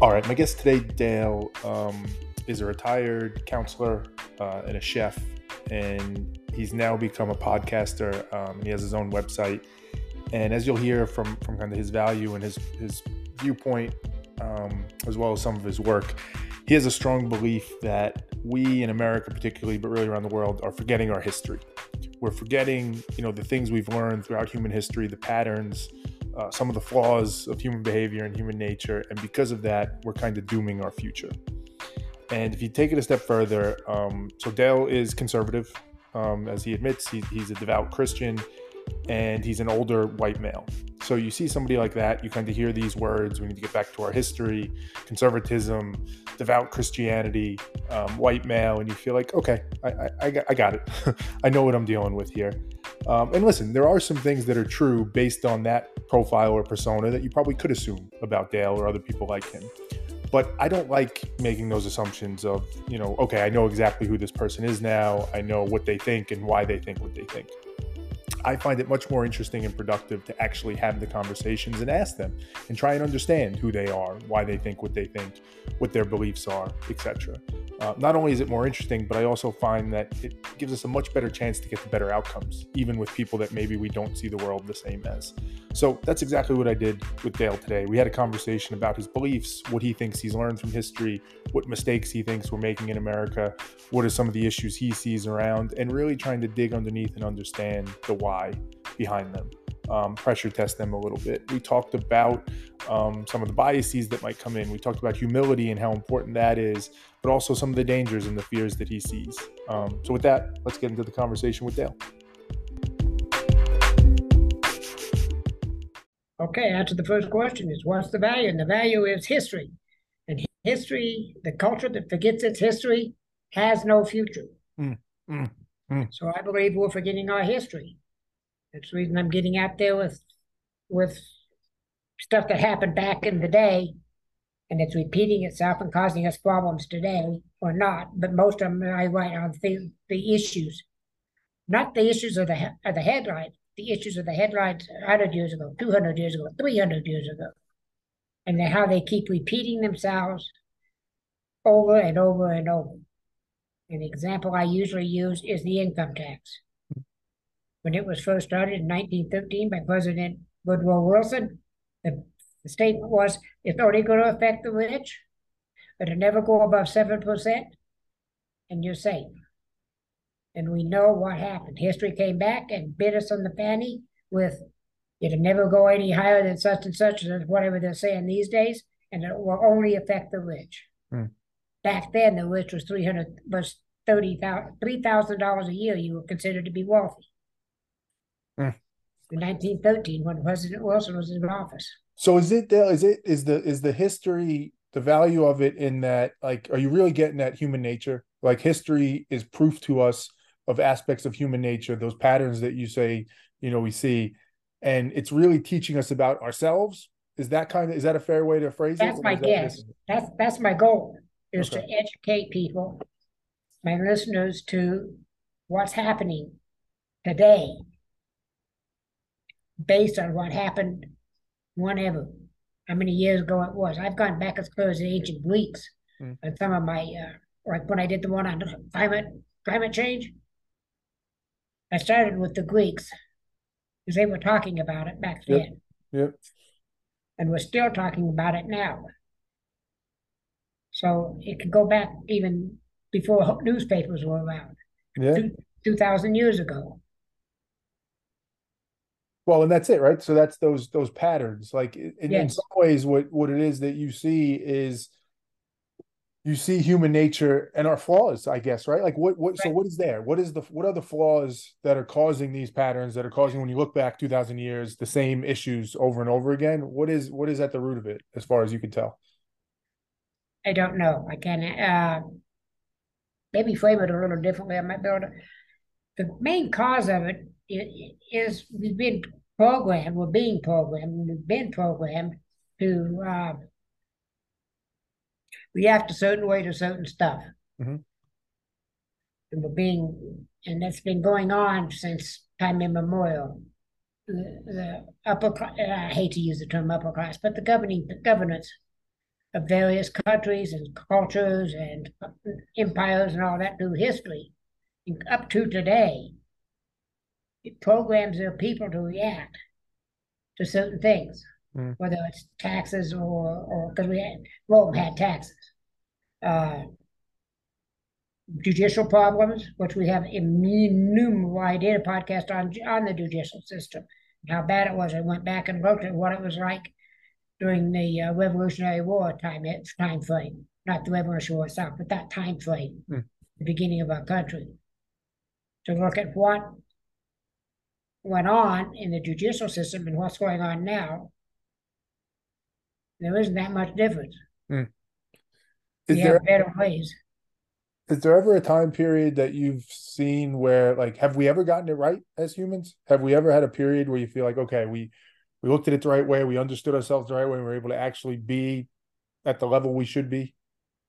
All right, my guest today, Dale, um, is a retired counselor uh, and a chef, and he's now become a podcaster. Um, he has his own website, and as you'll hear from from kind of his value and his his viewpoint, um, as well as some of his work, he has a strong belief that we in America, particularly, but really around the world, are forgetting our history. We're forgetting, you know, the things we've learned throughout human history, the patterns uh, some of the flaws of human behavior and human nature. And because of that, we're kind of dooming our future. And if you take it a step further, um, so Dale is conservative, um, as he admits, he, he's a devout Christian and he's an older white male. So you see somebody like that, you kind of hear these words. We need to get back to our history, conservatism, devout Christianity, um, white male, and you feel like, okay, I, I, I got, I got it. I know what I'm dealing with here. Um, and listen, there are some things that are true based on that profile or persona that you probably could assume about Dale or other people like him. But I don't like making those assumptions of, you know, okay, I know exactly who this person is now. I know what they think and why they think what they think. I find it much more interesting and productive to actually have the conversations and ask them and try and understand who they are, why they think what they think, what their beliefs are, etc. Uh, not only is it more interesting, but I also find that it gives us a much better chance to get to better outcomes, even with people that maybe we don't see the world the same as. So that's exactly what I did with Dale today. We had a conversation about his beliefs, what he thinks he's learned from history, what mistakes he thinks we're making in America, what are some of the issues he sees around, and really trying to dig underneath and understand the why behind them. Um, pressure test them a little bit. We talked about um, some of the biases that might come in. We talked about humility and how important that is, but also some of the dangers and the fears that he sees. Um, so, with that, let's get into the conversation with Dale. Okay, answer the first question is what's the value? And the value is history. And history, the culture that forgets its history, has no future. Mm, mm, mm. So I believe we're forgetting our history. That's the reason I'm getting out there with with stuff that happened back in the day, and it's repeating itself and causing us problems today, or not. But most of them I write on the the issues, not the issues of the of the headline, the issues of the headlines 100 years ago, 200 years ago, 300 years ago, and how they keep repeating themselves over and over and over. An example I usually use is the income tax when it was first started in 1913 by President Woodrow Wilson, the, the statement was it's only going to affect the rich, but it'll never go above 7%, and you're safe. And we know what happened. History came back and bit us on the fanny with it'll never go any higher than such and such, or whatever they're saying these days, and it will only affect the rich. Hmm. Back then, the rich was 300 was $3,000 a year you were considered to be wealthy. In 1913, when President Wilson was in office. So is it is it is the is the history the value of it in that like are you really getting at human nature? Like history is proof to us of aspects of human nature, those patterns that you say you know we see, and it's really teaching us about ourselves. Is that kind of is that a fair way to phrase that's it? That's my guess. That that's that's my goal is okay. to educate people, my listeners, to what's happening today based on what happened whenever, how many years ago it was. I've gone back as close as the ancient Greeks mm. and some of my, uh, like when I did the one on climate climate change. I started with the Greeks because they were talking about it back then. Yep. yep. And we're still talking about it now. So it could go back even before newspapers were around. Yeah. 2,000 years ago. Well, and that's it, right? So that's those those patterns. Like in, yes. in some ways, what what it is that you see is you see human nature and our flaws, I guess, right? Like what what right. so what is there? What is the what are the flaws that are causing these patterns that are causing when you look back 2000 years the same issues over and over again? What is what is at the root of it as far as you can tell? I don't know. I can uh maybe frame it a little differently. I might be able to the main cause of it is we've been programmed, we're being programmed, we've been programmed to uh, react a certain way to certain stuff. Mm-hmm. And we're being, and that's been going on since time immemorial. The, the upper, I hate to use the term upper class, but the governing the governance of various countries and cultures and empires and all that through history up to today. It programs their people to react to certain things, mm. whether it's taxes or or because we had Rome had taxes, uh, judicial problems, which we have innumerable. I did a podcast on on the judicial system, how bad it was. I went back and looked at what it was like during the uh, Revolutionary War time time frame, not the Revolutionary War itself, but that time frame, mm. the beginning of our country, to look at what went on in the judicial system and what's going on now. There isn't that much difference. Mm. Is we there have better ways? Is there ever a time period that you've seen where, like, have we ever gotten it right as humans? Have we ever had a period where you feel like, okay, we we looked at it the right way, we understood ourselves the right way, we were able to actually be at the level we should be,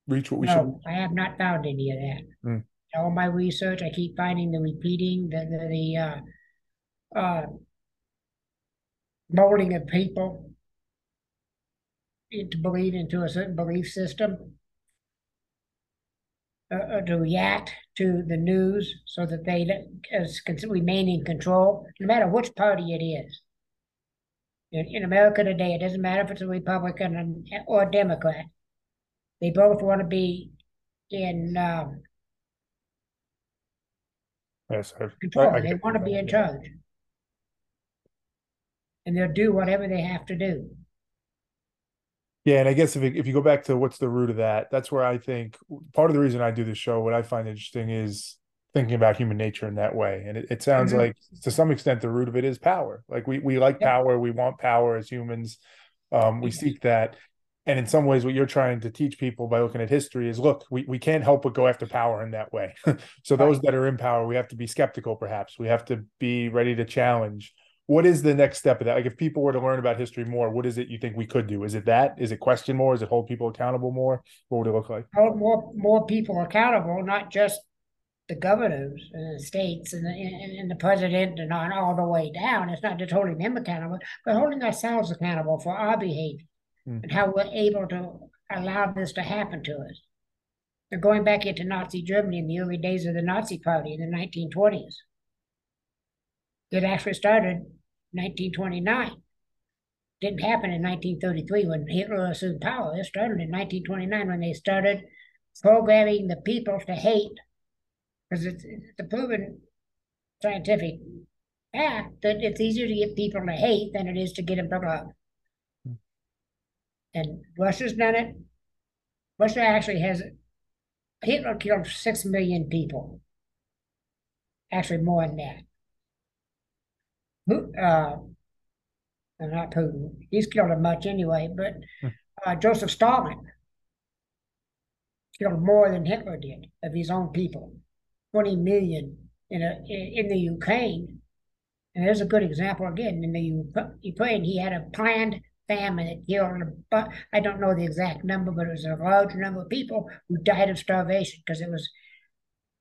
reach what we no, should. I have not found any of that. Mm. All my research, I keep finding the repeating, the the, the uh, uh, molding of people into believe into a certain belief system. Uh, uh to react to the news so that they remain in control, no matter which party it is in, in America today, it doesn't matter if it's a Republican or a Democrat. They both want to be in um, yes, control. I, I, they want to be in charge. And they'll do whatever they have to do. Yeah, and I guess if if you go back to what's the root of that, that's where I think part of the reason I do this show, what I find interesting is thinking about human nature in that way. And it, it sounds mm-hmm. like to some extent the root of it is power. Like we we like yeah. power, we want power as humans. Um, we seek that. And in some ways, what you're trying to teach people by looking at history is look, we, we can't help but go after power in that way. so those that are in power, we have to be skeptical, perhaps. We have to be ready to challenge. What is the next step of that? Like if people were to learn about history more, what is it you think we could do? Is it that? Is it question more? Is it hold people accountable more? What would it look like? Hold more more people accountable, not just the governors and the states and the, and, the president and on all the way down. It's not just holding them accountable, but holding ourselves accountable for our behavior mm. and how we're able to allow this to happen to us. They're going back into Nazi Germany in the early days of the Nazi Party in the 1920s. It actually started 1929. Didn't happen in 1933 when Hitler assumed power. It started in 1929 when they started programming the people to hate because it's, it's a proven scientific fact that it's easier to get people to hate than it is to get them to love. Hmm. And Russia's done it. Russia actually has Hitler killed six million people. Actually, more than that. Uh, not Putin. He's killed as much anyway, but hmm. uh, Joseph Stalin killed more than Hitler did of his own people. 20 million in a, in the Ukraine. And there's a good example again in the Ukraine. He had a planned famine that killed, but I don't know the exact number, but it was a large number of people who died of starvation because it was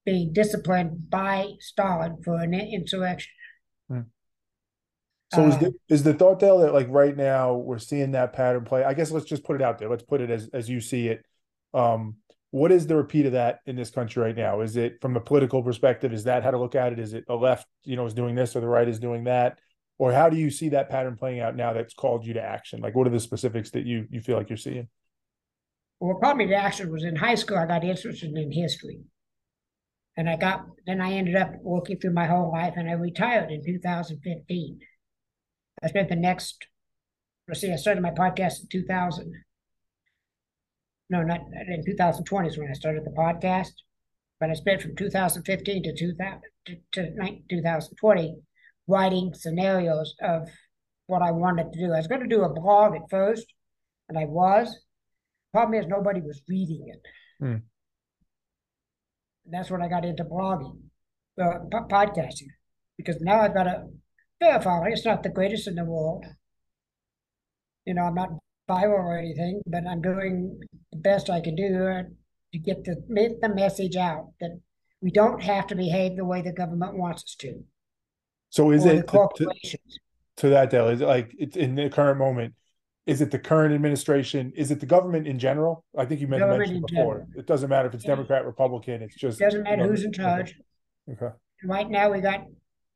being disciplined by Stalin for an insurrection. Hmm. So uh, is the is the thought there that like right now we're seeing that pattern play? I guess let's just put it out there. Let's put it as as you see it. Um, what is the repeat of that in this country right now? Is it from a political perspective? Is that how to look at it? Is it the left, you know, is doing this or the right is doing that? Or how do you see that pattern playing out now that's called you to action? Like what are the specifics that you you feel like you're seeing? Well, probably the action was in high school. I got interested in history. And I got then I ended up working through my whole life and I retired in 2015. I spent the next let's see, I started my podcast in 2000 no, not in 2020 is when I started the podcast, but I spent from 2015 to 2000 to, to 2020 writing scenarios of what I wanted to do. I was going to do a blog at first, and I was. Problem is, nobody was reading it. Hmm. That's when I got into blogging, uh, podcasting, because now I've got a fair following. It's not the greatest in the world. You know, I'm not viral or anything, but I'm doing the best I can do to get the the message out that we don't have to behave the way the government wants us to. So is it to, to, that Dale? Is it like it's in the current moment? Is it the current administration? Is it the government in general? I think you mentioned Government before. general. It doesn't matter if it's Yeah. Democrat, Republican. It's just it Doesn't matter you know, who's in charge. Okay. Right now, we got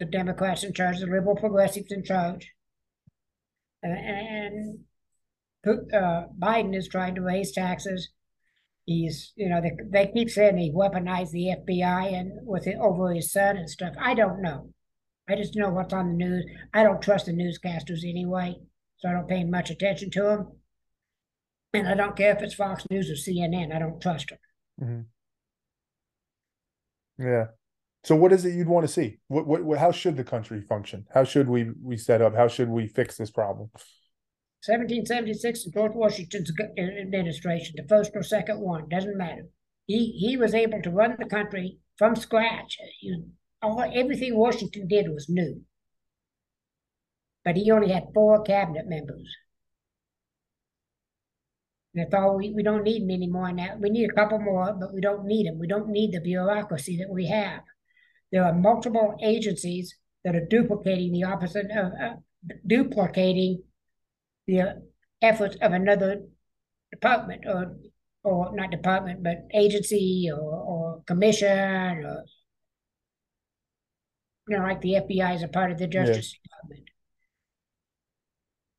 the Democrats in charge, the liberal progressives in charge. And, uh, Biden is trying to raise taxes. He's, you know, they, they keep saying he weaponized the FBI and with it over his son and stuff. I don't know. I just know what's on the news. I don't trust the newscasters anyway, so I don't pay much attention to them. And I don't care if it's Fox News or CNN. I don't trust them. Yeah. So what is it you'd want to see? What, what, what how should the country function? How should we we set up? How should we fix this problem? 1776 in George Washington's uh, administration, the first or second one, doesn't matter. He he was able to run the country from scratch. You, all everything Washington did was new, but he only had four cabinet members. That's all we, we don't need many more now. We need a couple more, but we don't need them. We don't need the bureaucracy that we have. There are multiple agencies that are duplicating the opposite of uh, duplicating the uh, efforts of another department or or not department but agency or, or commission or you know like the FBI is a part of the Justice Department.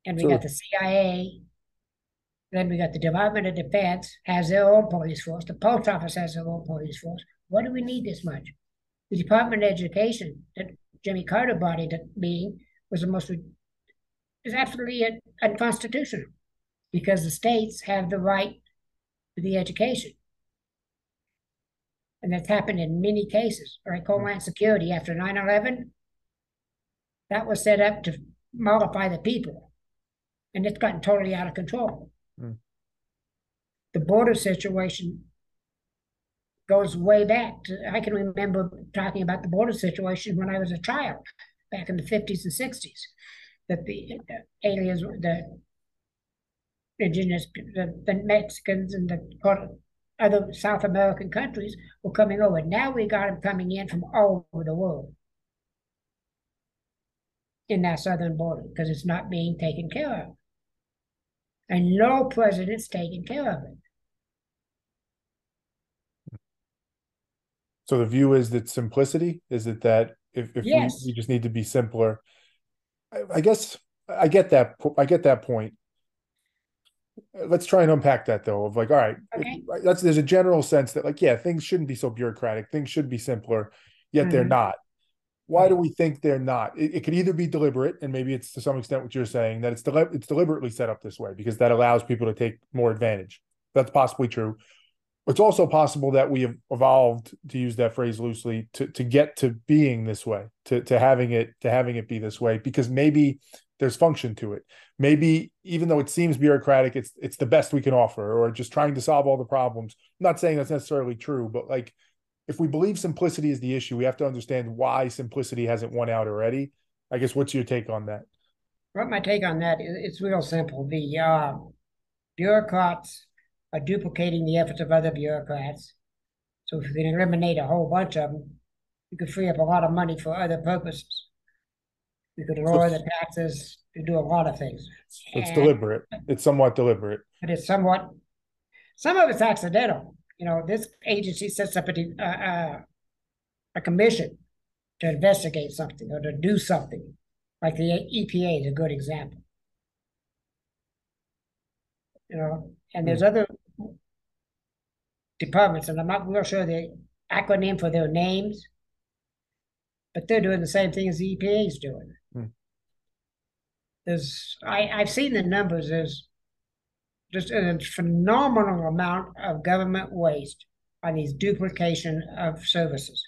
And we Sure. got the CIA. Then we got the Department of Defense has their own police force. The post office has their own police force. What do we need this much? The Department of Education that Jimmy Carter brought into being was the most is absolutely un- unconstitutional because the states have the right to the education. And that's happened in many cases. Like Homeland Security after 9 11, that was set up to mollify the people. And it's gotten totally out of control. Mm. The border situation goes way back to, I can remember talking about the border situation when I was a child back in the 50s and 60s that the uh, aliens, the indigenous, the, the Mexicans and the other South American countries were coming over. Now we got them coming in from all over the world in that southern border because it's not being taken care of. And no president's taking care of it. So the view is that simplicity is it that if, if Yes. we, we just need to be simpler. I, I guess I get that I get that point. Let's try and unpack that though. Of like, all right, Okay. that's there's a general sense that like, yeah, things shouldn't be so bureaucratic. Things should be simpler, yet they're Mhm. not. Why do we think they're not? It, it could either be deliberate, and maybe it's to some extent what you're saying that it's deli- it's deliberately set up this way because that allows people to take more advantage. That's possibly true. It's also possible that we have evolved, to use that phrase loosely, to to get to being this way, to to having it to having it be this way, because maybe there's function to it. Maybe even though it seems bureaucratic, it's it's the best we can offer, or just trying to solve all the problems. I'm not saying that's necessarily true, but like if we believe simplicity is the issue, we have to understand why simplicity hasn't won out already. I guess what's your take on that? What my take on that is it's real simple. The uh, bureaucrats are duplicating the efforts of other bureaucrats. So if you can eliminate a whole bunch of them, you could free up a lot of money for other purposes. You could lower the taxes, you do a lot of things. It's And- deliberate. It's somewhat deliberate. But it's somewhat, some of it's accidental. You know, this agency sets up a, uh, uh, a commission to investigate something or to do something. Like the EPA is a good example. You know, and there's other departments, and I'm not real sure the acronym for their names, but they're doing the same thing as the EPA is doing. Hmm. There's, I, I've seen the numbers. There's just a phenomenal amount of government waste on these duplication of services.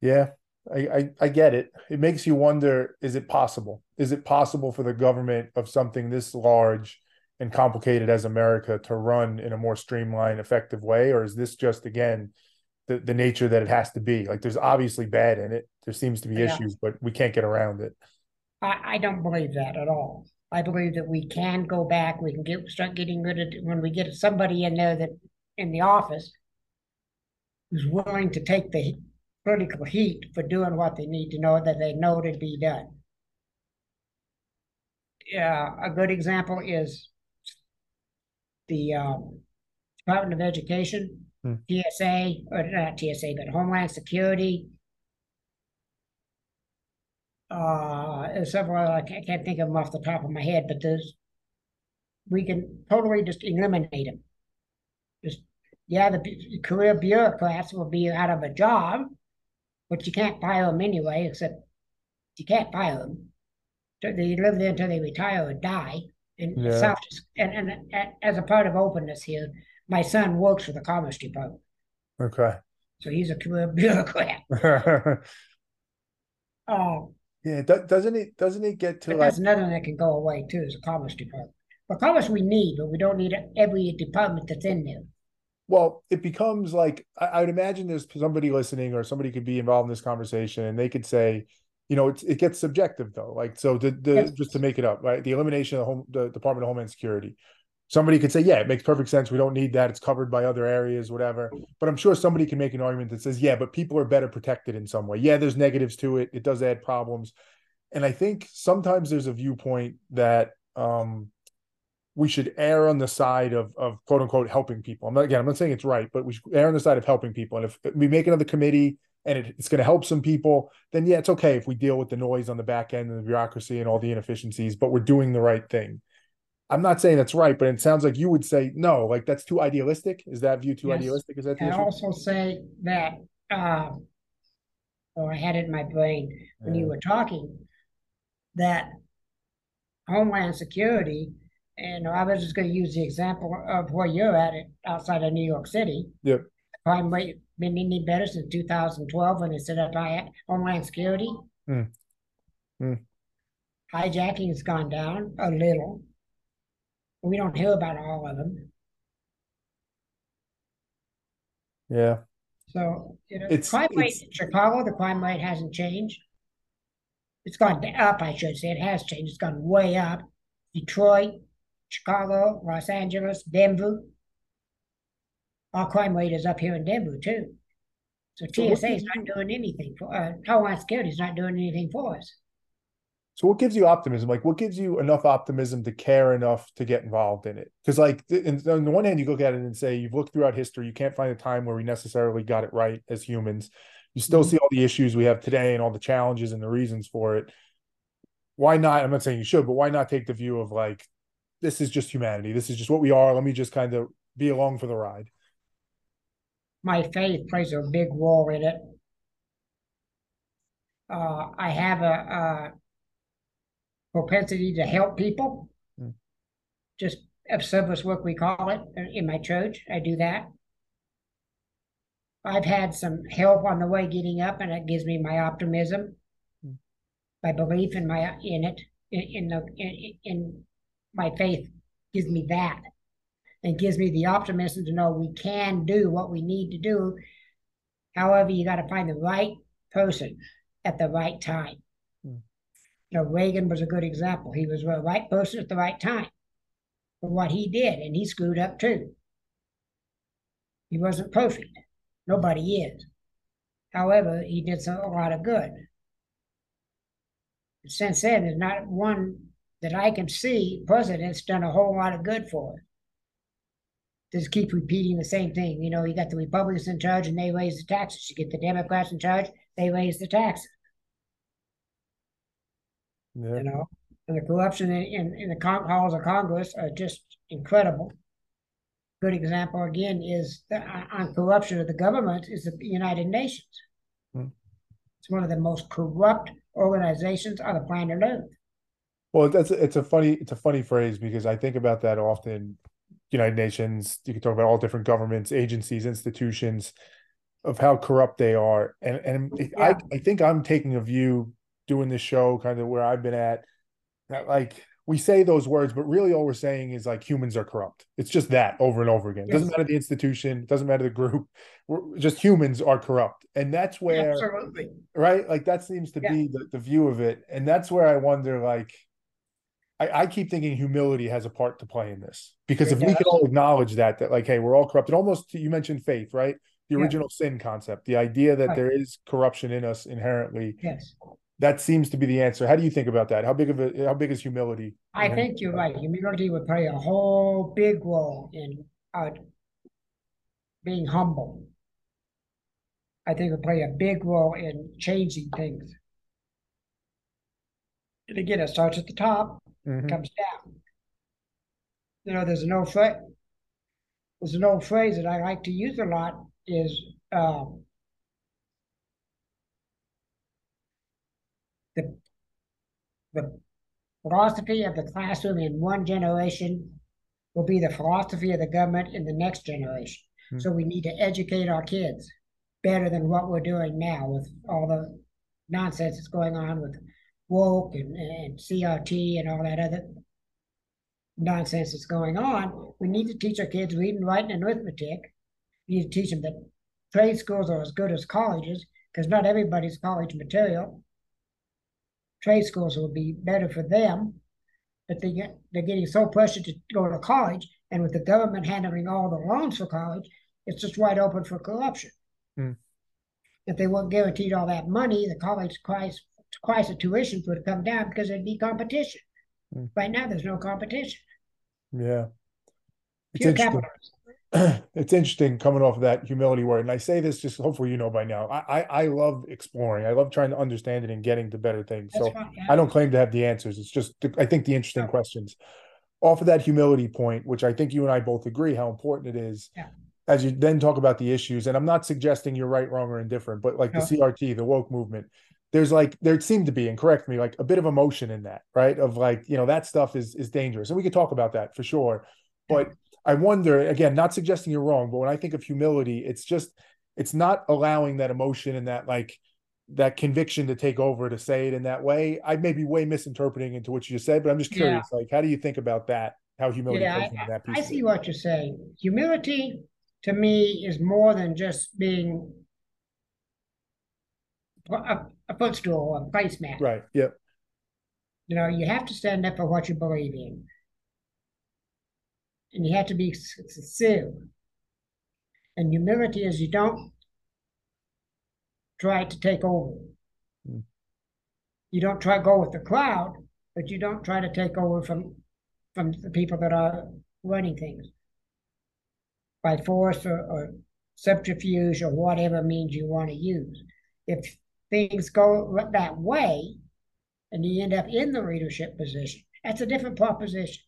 Yeah, I, I, I get it. It makes you wonder, is it possible? Is it possible for the government of something this large and complicated as America to run in a more streamlined, effective way? Or is this just again the, the nature that it has to be? Like there's obviously bad in it. There seems to be Yeah. issues, but we can't get around it. I, I don't believe that at all. I believe that we can go back. We can get start getting rid of when we get somebody in there that in the office who's willing to take the political heat for doing what they need to know that they know to be done. uh, a good example is the um, Department of Education, hmm. TSA, or not TSA, but Homeland Security. Uh, several, I can't, can't think of them off the top of my head, but there's, we can totally just eliminate them. Just, yeah, the career bureaucrats will be out of a job, but you can't fire them anyway, except you can't fire them. They live there until they retire or die. And yeah. South, and, and, and as a part of openness here, my son works for the Commerce Department. Okay. So he's a career bureaucrat. oh. Yeah, doesn't it? Doesn't it get to? Like, that's another that can go away too. Is the Commerce Department. But Commerce we need, but we don't need every department that's in there. Well, it becomes like I, I would imagine there's somebody listening or somebody could be involved in this conversation, and they could say, you know, it's, it gets subjective though. Like, so the, the yes. just to make it up, right? The elimination of the home, the Department of Homeland Security. Somebody could say, yeah, it makes perfect sense. We don't need that. It's covered by other areas, whatever. But I'm sure somebody can make an argument that says, yeah, but people are better protected in some way. Yeah, there's negatives to it. It does add problems. And I think sometimes there's a viewpoint that um, we should err on the side of, of quote unquote helping people. I'm not, again, I'm not saying it's right, but we should err on the side of helping people. And if we make another committee and it, it's going to help some people, then yeah, it's okay if we deal with the noise on the back end and the bureaucracy and all the inefficiencies, but we're doing the right thing. I'm not saying that's right, but it sounds like you would say no, like that's too idealistic. Is that view too yes. idealistic? Is that? I also say that, um, oh, I had it in my brain when yeah. you were talking that Homeland Security, and I was just going to use the example of where you're at it outside of New York City. Yep. Crime rate been any better since 2012 when they set up Homeland Security. Mm. Mm. Hijacking has gone down a little. We don't hear about all of them. Yeah. So you know, it's, crime rate in Chicago, the crime rate hasn't changed. It's gone up, I should say. It has changed. It's gone way up. Detroit, Chicago, Los Angeles, Denver, our crime rate is up here in Denver too. So TSA is not doing anything for uh, Homeland Security is not doing anything for us. So what gives you optimism? Like, what gives you enough optimism to care enough to get involved in it? Because, like, in, on the one hand, you look at it and say you've looked throughout history, you can't find a time where we necessarily got it right as humans. You still mm-hmm. see all the issues we have today and all the challenges and the reasons for it. Why not? I'm not saying you should, but why not take the view of like, this is just humanity. This is just what we are. Let me just kind of be along for the ride my faith plays a big role in it. Uh, I have a, a, propensity to help people, mm. just of service work, we call it in my church. I do that. I've had some help on the way getting up, and it gives me my optimism, mm. my belief in my in it, in, in the in, in my faith gives me that and gives me the optimism to know we can do what we need to do. However, you got to find the right person at the right time. Hmm. You know, Reagan was a good example. He was the right person at the right time for what he did, and he screwed up too. He wasn't perfect. Nobody is. However, he did some, a lot of good. Since then, there's not one that I can see president's done a whole lot of good for us just keep repeating the same thing. You know, you got the Republicans in charge and they raise the taxes. You get the Democrats in charge, they raise the taxes. Yeah. You know, and the corruption in, in, in the con- halls of Congress are just incredible. Good example again is the, uh, on corruption of the government is the United Nations. Hmm. It's one of the most corrupt organizations on the planet Earth. Well, that's it's a funny it's a funny phrase because I think about that often United Nations. You can talk about all different governments, agencies, institutions, of how corrupt they are. And and yeah. I I think I'm taking a view doing this show, kind of where I've been at. That like we say those words, but really all we're saying is like humans are corrupt. It's just that over and over again. It doesn't matter the institution, doesn't matter the group. We're just humans are corrupt. And that's where Absolutely. right? Like that seems to yeah. be the, the view of it. And that's where I wonder like I, I, keep thinking humility has a part to play in this because if does. we can all acknowledge that, that like, hey, we're all corrupted. Almost you mentioned faith, right? The original yeah. sin concept, the idea that right. there is corruption in us inherently. Yes. that seems to be the answer. How do you think about that? How big of a how big is humility? I think you're right. Humility would play a whole big role in uh, being humble. I think it would play a big role in changing things. And again, it starts at the top, mm-hmm. comes down. You know, there's an old phrase. There's an old phrase that I like to use a lot is um, the the philosophy of the classroom in one generation will be the philosophy of the government in the next generation. Mm-hmm. So we need to educate our kids better than what we're doing now with all the nonsense that's going on with woke and, and CRT and all that other nonsense that's going on. We need to teach our kids reading, writing, and arithmetic. We need to teach them that trade schools are as good as colleges because not everybody's college material. Trade schools will be better for them, but they get they're getting so pressured to go to college, and with the government handling all the loans for college, it's just wide open for corruption. Mm. If they weren't guaranteed all that money, the college price price of tuitions would come down because there'd be competition. Mm. Right now, there's no competition. Yeah. It's Pure capitalism. it's interesting coming off of that humility word. And I say this just hopefully you know by now. I I, I love exploring. I love trying to understand it and getting to better things. That's so fine, yeah. I don't claim to have the answers. It's just I think the interesting no. questions. Off of that humility point, which I think you and I both agree how important it is. Yeah. As you then talk about the issues, and I'm not suggesting you're right, wrong, or indifferent, but like no. the CRT, the woke movement, there's like there seemed to be and correct me like a bit of emotion in that right? Of like you know that stuff is is dangerous and we could talk about that for sure. But i wonder again not suggesting you're wrong but when i think of humility it's just it's not allowing that emotion and that like that conviction to take over to say it in that way. I may be way misinterpreting into what you just said but i'm just curious yeah. like how do you think about that? How humility yeah, I, that piece I see what you're saying. Humility to me is more than just being a, footstool, a placemat. Right. Yep. You know, you have to stand up for what you believe in. And you have to be sincere. And humility is you don't try to take over. Mm. You don't try to go with the crowd, but you don't try to take over from from the people that are running things by force or, or subterfuge or whatever means you want to use. If things go that way and you end up in the leadership position, that's a different proposition.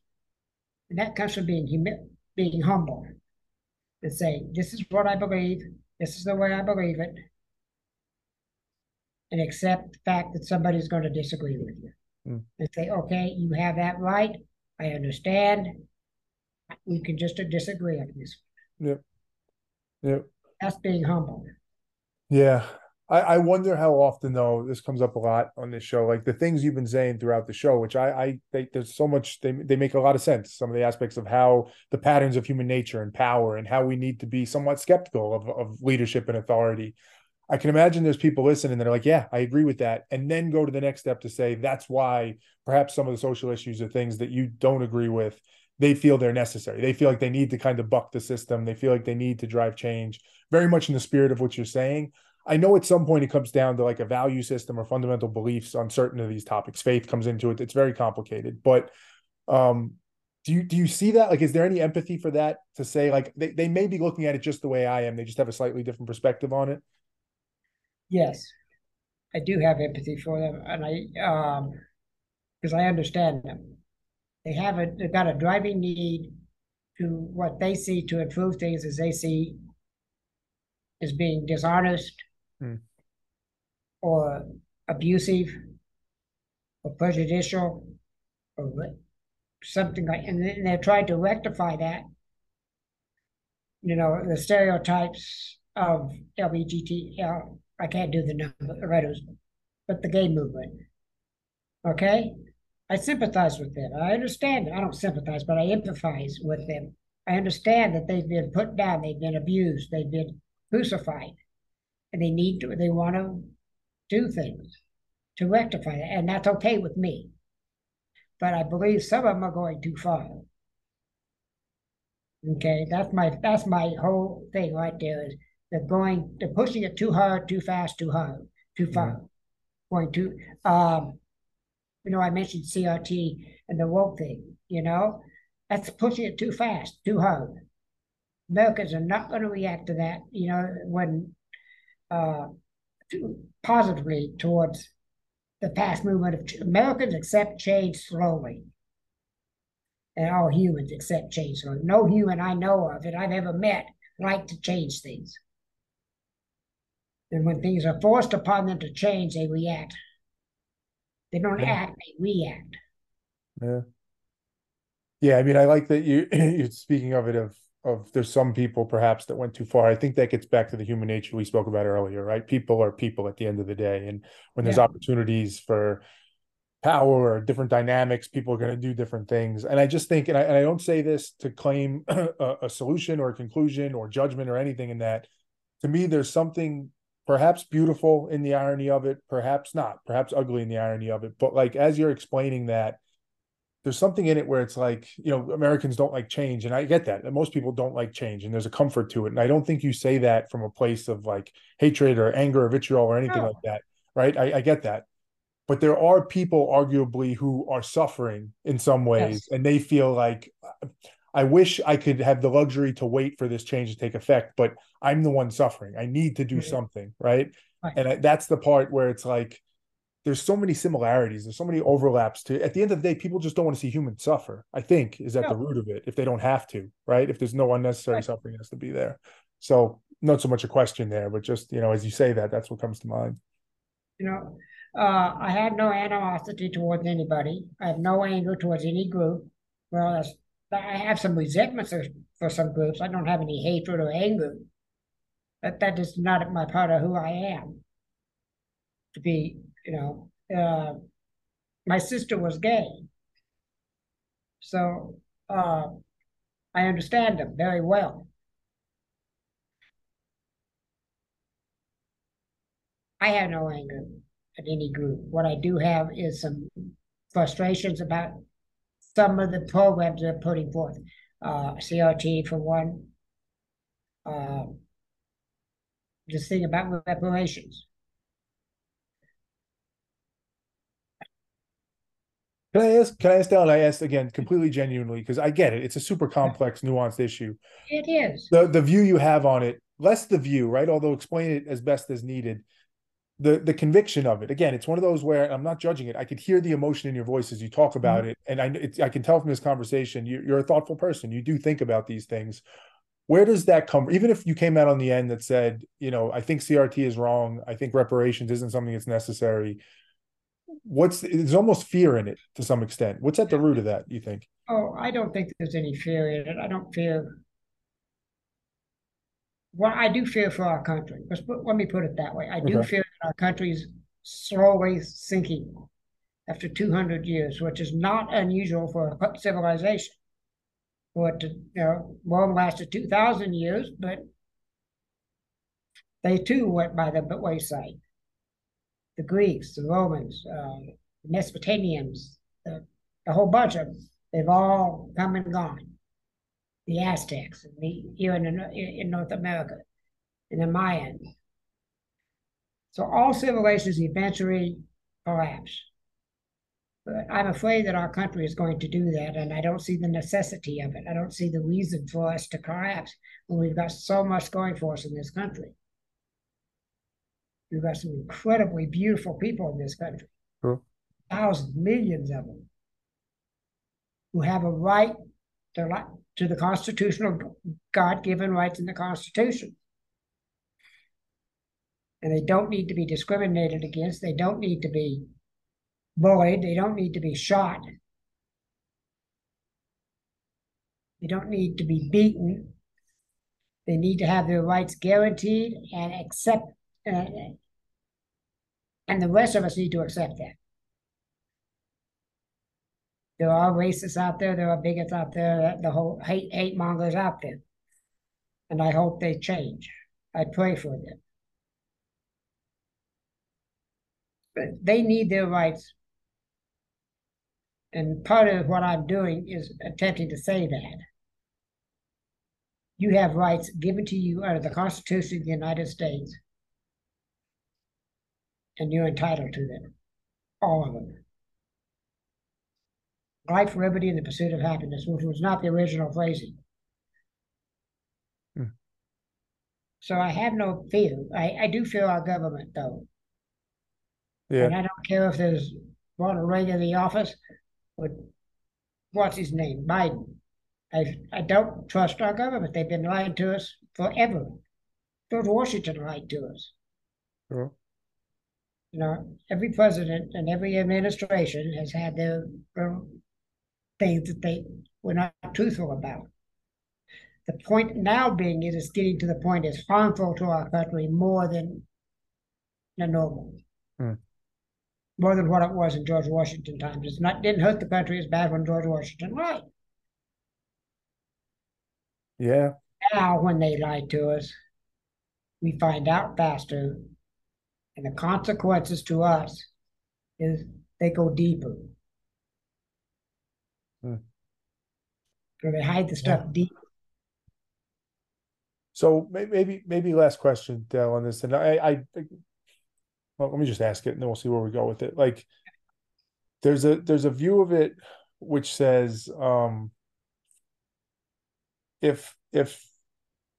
And that comes from being humi- being humble and saying, this is what I believe, this is the way I believe it, and accept the fact that somebody's going to disagree with you. Mm. And say, okay, you have that right. I understand. We can just disagree on this. Yep. Yep. That's being humble. Yeah. I, I wonder how often though this comes up a lot on this show, like the things you've been saying throughout the show, which I I think there's so much they they make a lot of sense. Some of the aspects of how the patterns of human nature and power and how we need to be somewhat skeptical of of leadership and authority. I can imagine there's people listening that are like, yeah, I agree with that. And then go to the next step to say that's why perhaps some of the social issues are things that you don't agree with. They feel they're necessary. They feel like they need to kind of buck the system. They feel like they need to drive change, very much in the spirit of what you're saying. I know at some point it comes down to like a value system or fundamental beliefs on certain of these topics. Faith comes into it. It's very complicated. But um, do you do you see that? Like, is there any empathy for that to say like they, they may be looking at it just the way I am? They just have a slightly different perspective on it. Yes, I do have empathy for them, and I um because I understand them. They have a they've got a driving need to what they see to improve things as they see as being dishonest, mm. or abusive or prejudicial or something like and then they're trying to rectify that you know the stereotypes of LBGT I can't do the number letters but the gay movement. Okay? I sympathize with them. I understand. I don't sympathize but I empathize with them. I understand that they've been put down they've been abused they've been crucified and they need to, they want to do things to rectify that, and that's okay with me. But I believe some of them are going too far. Okay, that's my that's my whole thing right there is they're going they're pushing it too hard, too fast, too hard, too far. going to. Um, you know, I mentioned CRT and the woke thing. You know, that's pushing it too fast, too hard. Americans are not going to react to that. You know, when uh, positively towards the fast movement of Americans accept change slowly. And all humans accept change slowly. No human I know of that I've ever met like to change things. And when things are forced upon them to change, they react. They don't yeah. act, they react. Yeah. Yeah, I mean, I like that you you're speaking of it of of there's some people perhaps that went too far. I think that gets back to the human nature we spoke about earlier, right? People are people at the end of the day, and when there's yeah. opportunities for power or different dynamics, people are going to do different things. And I just think, and I, and I don't say this to claim a, a solution or a conclusion or judgment or anything in that. To me, there's something perhaps beautiful in the irony of it, perhaps not, perhaps ugly in the irony of it. But like as you're explaining that, there's something in it where it's like, you know, Americans don't like change. And I get that. And most people don't like change. And there's a comfort to it. And I don't think you say that from a place of like hatred or anger or vitriol or anything no. like that. Right. I, I, get that. But there are people arguably who are suffering in some ways yes. and they feel like I wish I could have the luxury to wait for this change to take effect, but I'm the one suffering. I need to do mm-hmm. something, right? right. And I, that's the part where it's like there's so many similarities, there's so many overlaps to at the end of the day, people just don't want to see humans suffer, I think, is at no. the root of it, if they don't have to, right? If there's no unnecessary right. suffering has to be there. So not so much a question there, but just, you know, as you say that, that's what comes to mind. You know, uh, I have no animosity towards anybody. I have no anger towards any group. Well, that's I have some resentment for, for some groups. I don't have any hatred or anger. But that is not my part of who I am. To be, you know, uh, my sister was gay. So uh, I understand them very well. I have no anger at any group. What I do have is some frustrations about some of the programs they're putting forth. Uh, CRT for one. Uh, this thing about reparations. Can I ask? Can I ask Ellen? I asked again, completely genuinely, because I get it. It's a super complex, nuanced issue. It is. The the view you have on it, less the view, right? Although explain it as best as needed the the conviction of it again it's one of those where i'm not judging it i could hear the emotion in your voice as you talk about mm-hmm. it and i i can tell from this conversation you, you're a thoughtful person you do think about these things where does that come even if you came out on the end that said you know i think crt is wrong i think reparations isn't something that's necessary what's there's almost fear in it to some extent what's at the root of that you think oh i don't think there's any fear in it i don't fear well, I do fear for our country. Let's put, let me put it that way. I do okay. fear that our country's slowly sinking after 200 years, which is not unusual for a civilization. What you know, Rome lasted 2,000 years, but they too went by the wayside. The Greeks, the Romans, uh, the Mesopotamians, the, the whole bunch of them, they've all come and gone the Aztecs, the, here in, in North America, and the Mayans. So all civilizations eventually collapse. But I'm afraid that our country is going to do that, and I don't see the necessity of it. I don't see the reason for us to collapse when we've got so much going for us in this country. We've got some incredibly beautiful people in this country, sure. thousands, millions of them, who have a right to, to the constitutional God given rights in the Constitution. And they don't need to be discriminated against. They don't need to be bullied. They don't need to be shot. They don't need to be beaten. They need to have their rights guaranteed and accept, and the rest of us need to accept that. There are racists out there. There are bigots out there. The whole hate hate mongers out there, and I hope they change. I pray for them. But they need their rights, and part of what I'm doing is attempting to say that you have rights given to you under the Constitution of the United States. And you're entitled to them, all of them. Life, liberty, and the pursuit of happiness, which was not the original phrasing. Hmm. So I have no fear. I, I do fear our government, though. Yeah. And I don't care if there's Ronald Reagan in the office or what's his name, Biden. I I don't trust our government. They've been lying to us forever. George Washington lied to us. Sure. You know, every president and every administration has had their, their things that they were not truthful about. The point now being it is getting to the point it's harmful to our country more than the normal. Hmm. More than what it was in George Washington times. It's not didn't hurt the country as bad when George Washington lied. Yeah. Now when they lied to us, we find out faster, and the consequences to us is they go deeper. Hmm. So they hide the stuff yeah. deep. So maybe maybe last question, Dale, on this, and I, I well, let me just ask it, and then we'll see where we go with it. Like, there's a there's a view of it which says, um, if if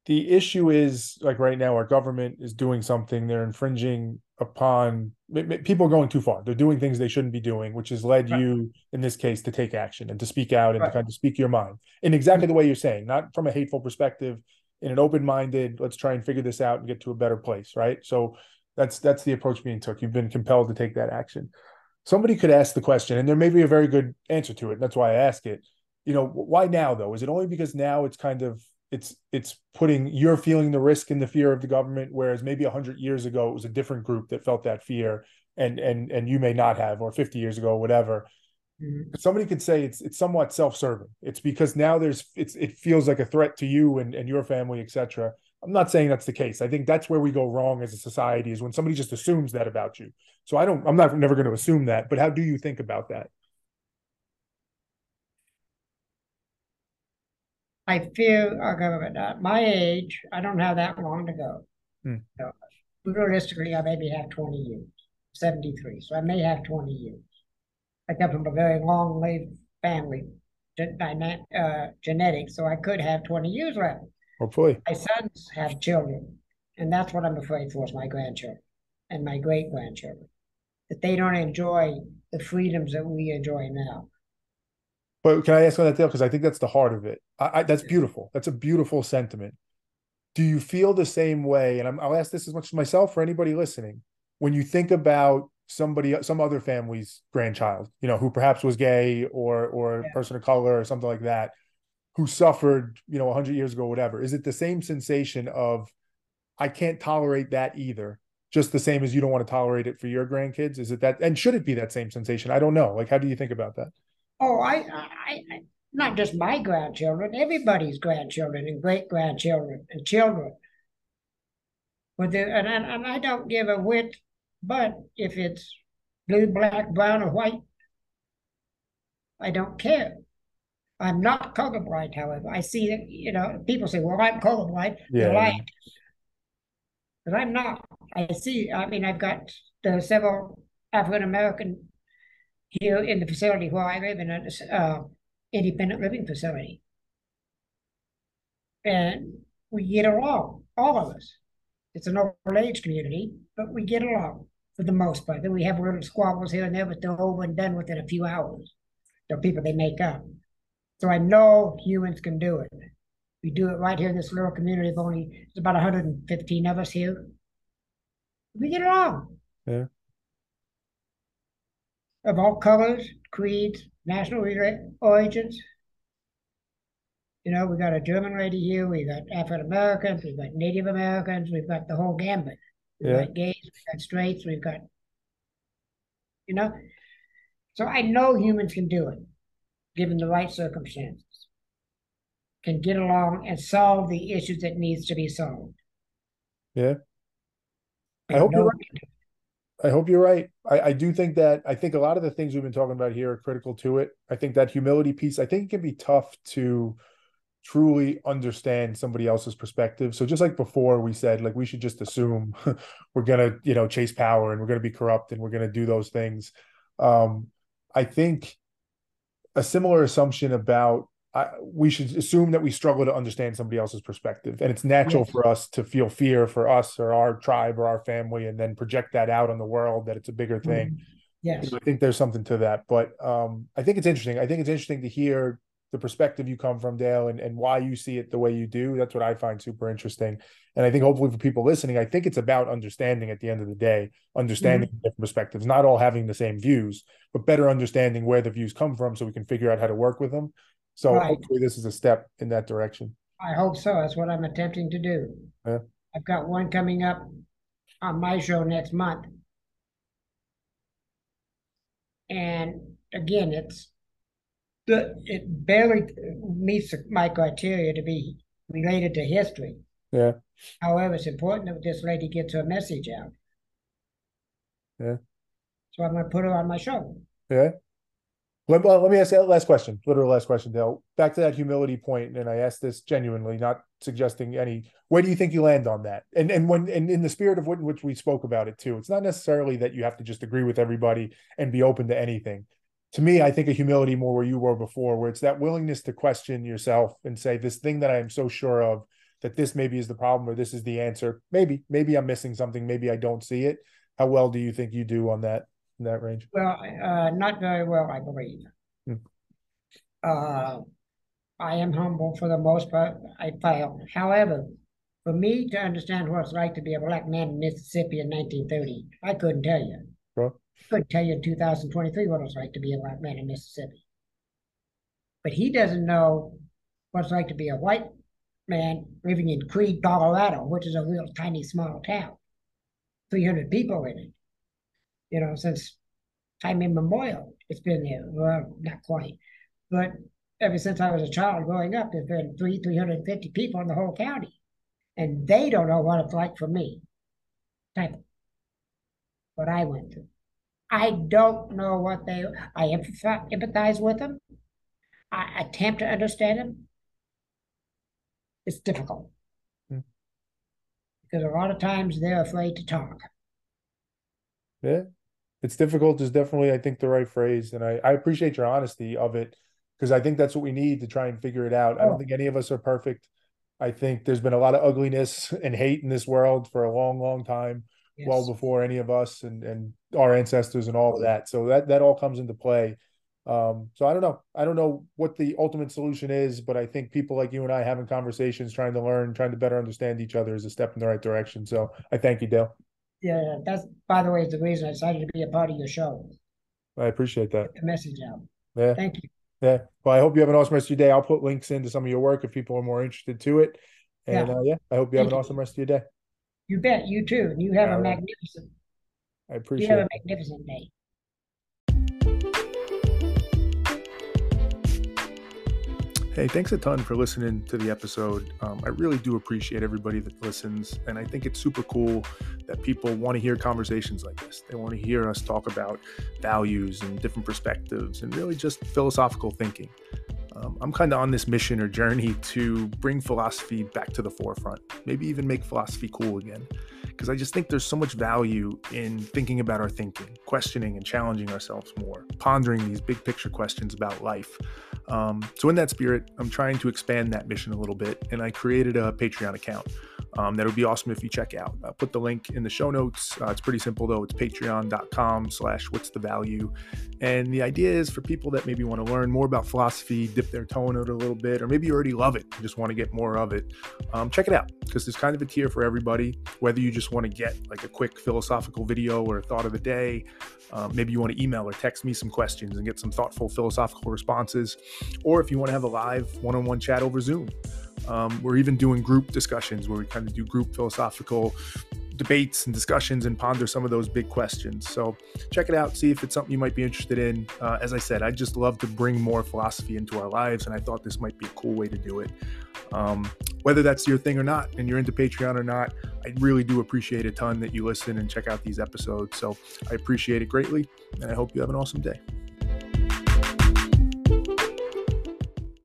the issue is like right now our government is doing something. They're infringing upon people are going too far. They're doing things they shouldn't be doing which has led right. you in this case to take action and to speak out and right. to kind of speak your mind in exactly mm-hmm. the way you're saying not from a hateful perspective in an open-minded let's try and figure this out and get to a better place right? So that's that's the approach being took. You've been compelled to take that action. Somebody could ask the question and there may be a very good answer to it. That's why i ask it. You know why now though? Is it only because now it's kind of it's it's putting you're feeling the risk and the fear of the government whereas maybe 100 years ago it was a different group that felt that fear and and and you may not have or 50 years ago or whatever. Mm-hmm. somebody could say it's it's somewhat self-serving. It's because now there's it's it feels like a threat to you and, and your family etc i'm not saying that's the case. I think that's where we go wrong as a society is when somebody just assumes that about you. So i don't i'm not never going to assume that but how do you think about that I fear our government. At my age, I don't have that long to go. Hmm. So, realistically, I maybe have 20 years, 73. So I may have 20 years. I come from a very long lived family, uh, genetics, so I could have 20 years left. Hopefully. My sons have children, and that's what I'm afraid for is my grandchildren and my great grandchildren, that they don't enjoy the freedoms that we enjoy now. But can I ask on that, Dale? Because I think that's the heart of it. I, I, that's beautiful. That's a beautiful sentiment. Do you feel the same way? And i will ask this as much as myself or anybody listening. When you think about somebody, some other family's grandchild, you know, who perhaps was gay or or yeah. person of color or something like that, who suffered, you know, hundred years ago, whatever. Is it the same sensation of, I can't tolerate that either? Just the same as you don't want to tolerate it for your grandkids? Is it that? And should it be that same sensation? I don't know. Like, how do you think about that? Oh, I, I, I not just my grandchildren, everybody's grandchildren and great grandchildren and children. With the, and, and, and I don't give a whit, but if it's blue, black, brown, or white, I don't care. I'm not colorblind, however. I see that, you know, people say, well, I'm colorblind. Yeah. They're lying. But I'm not. I see, I mean, I've got the several African American here in the facility where I live in an uh, independent living facility. And we get along, all of us. It's an old age community, but we get along for the most part. Then we have little squabbles here and there, but they're over and done within a few hours. They're people they make up. So I know humans can do it. We do it right here in this little community of only, it's about 115 of us here. We get along. Yeah of all colors, creeds, national origins. You know, we got a German lady here, we got African Americans, we've got Native Americans, we've got the whole gambit. We've yeah. got gays, we've got straights, we've got, you know. So I know humans can do it, given the right circumstances. Can get along and solve the issues that needs to be solved. Yeah. I, I hope you're right. I hope you're right. I, I, do think that I think a lot of the things we've been talking about here are critical to it. I think that humility piece, I think it can be tough to truly understand somebody else's perspective. So just like before we said, like we should just assume we're gonna, you know, chase power and we're gonna be corrupt and we're gonna do those things. Um, I think a similar assumption about I, we should assume that we struggle to understand somebody else's perspective, and it's natural for us to feel fear for us or our tribe or our family, and then project that out on the world that it's a bigger thing. Mm-hmm. Yes, I think there's something to that, but um, I think it's interesting. I think it's interesting to hear the perspective you come from, Dale, and, and why you see it the way you do. That's what I find super interesting. And I think hopefully for people listening, I think it's about understanding at the end of the day, understanding mm-hmm. different perspectives, not all having the same views, but better understanding where the views come from so we can figure out how to work with them. So right. hopefully this is a step in that direction. I hope so. That's what I'm attempting to do. Yeah. I've got one coming up on my show next month. And again, it's the it barely meets my criteria to be related to history. Yeah. However, it's important that this lady gets her message out. Yeah. So I'm going to put her on my show. Yeah. Let, well, let me ask that last question, literal last question, Dale. Back to that humility point, and I ask this genuinely, not suggesting any. Where do you think you land on that? And and when and in the spirit of what, which we spoke about it too, it's not necessarily that you have to just agree with everybody and be open to anything to me, I think a humility more where you were before, where it's that willingness to question yourself and say, this thing that I am so sure of, that this maybe is the problem or this is the answer. Maybe, maybe I'm missing something. Maybe I don't see it. How well do you think you do on that in that range? Well, uh, not very well, I believe. Hmm. Uh, I am humble for the most part. I fail. However, for me to understand what it's like to be a black man in Mississippi in 1930, I couldn't tell you. Bro couldn't tell you in 2023 what it's like to be a black man in Mississippi. But he doesn't know what it's like to be a white man living in Creede, Colorado, which is a real tiny, small town, 300 people in it. You know, since time immemorial, it's been there. Well, not quite, but ever since I was a child growing up, there's been three, 350 people in the whole county. And they don't know what it's like for me. Type of what I went through. I don't know what they. I empathize with them. I attempt to understand them. It's difficult hmm. because a lot of times they're afraid to talk. Yeah, it's difficult is definitely I think the right phrase, and I I appreciate your honesty of it because I think that's what we need to try and figure it out. I don't oh. think any of us are perfect. I think there's been a lot of ugliness and hate in this world for a long, long time yes. well before any of us and and our ancestors and all of that. So that that all comes into play. Um, so I don't know. I don't know what the ultimate solution is, but I think people like you and I having conversations, trying to learn, trying to better understand each other is a step in the right direction. So I thank you, Dale. Yeah, that's by the way is the reason I decided to be a part of your show. I appreciate that. Get the message out. Yeah. Thank you. Yeah. Well, I hope you have an awesome rest of your day. I'll put links into some of your work if people are more interested to it. And yeah, uh, yeah I hope you have Thank an awesome rest of your day. You bet. You too. And You have All a right. magnificent. I appreciate. You have a magnificent day. Hey, thanks a ton for listening to the episode. Um, I really do appreciate everybody that listens. And I think it's super cool that people want to hear conversations like this. They want to hear us talk about values and different perspectives and really just philosophical thinking. Um, I'm kind of on this mission or journey to bring philosophy back to the forefront, maybe even make philosophy cool again. Because I just think there's so much value in thinking about our thinking, questioning and challenging ourselves more, pondering these big picture questions about life. Um, so, in that spirit, I'm trying to expand that mission a little bit, and I created a Patreon account um, that would be awesome if you check out. I'll put the link in the show notes. Uh, it's pretty simple though. It's patreon.com slash what's the value. And the idea is for people that maybe want to learn more about philosophy, dip their toe in it a little bit, or maybe you already love it and just want to get more of it, um, check it out because there's kind of a tier for everybody. Whether you just want to get like a quick philosophical video or a thought of the day, um, maybe you want to email or text me some questions and get some thoughtful philosophical responses, or if you want to have a live one on one chat over Zoom. Um, we're even doing group discussions where we kind of do group philosophical debates and discussions and ponder some of those big questions. So check it out, see if it's something you might be interested in. Uh, as I said, I just love to bring more philosophy into our lives, and I thought this might be a cool way to do it. Um, whether that's your thing or not, and you're into Patreon or not, I really do appreciate a ton that you listen and check out these episodes. So I appreciate it greatly, and I hope you have an awesome day.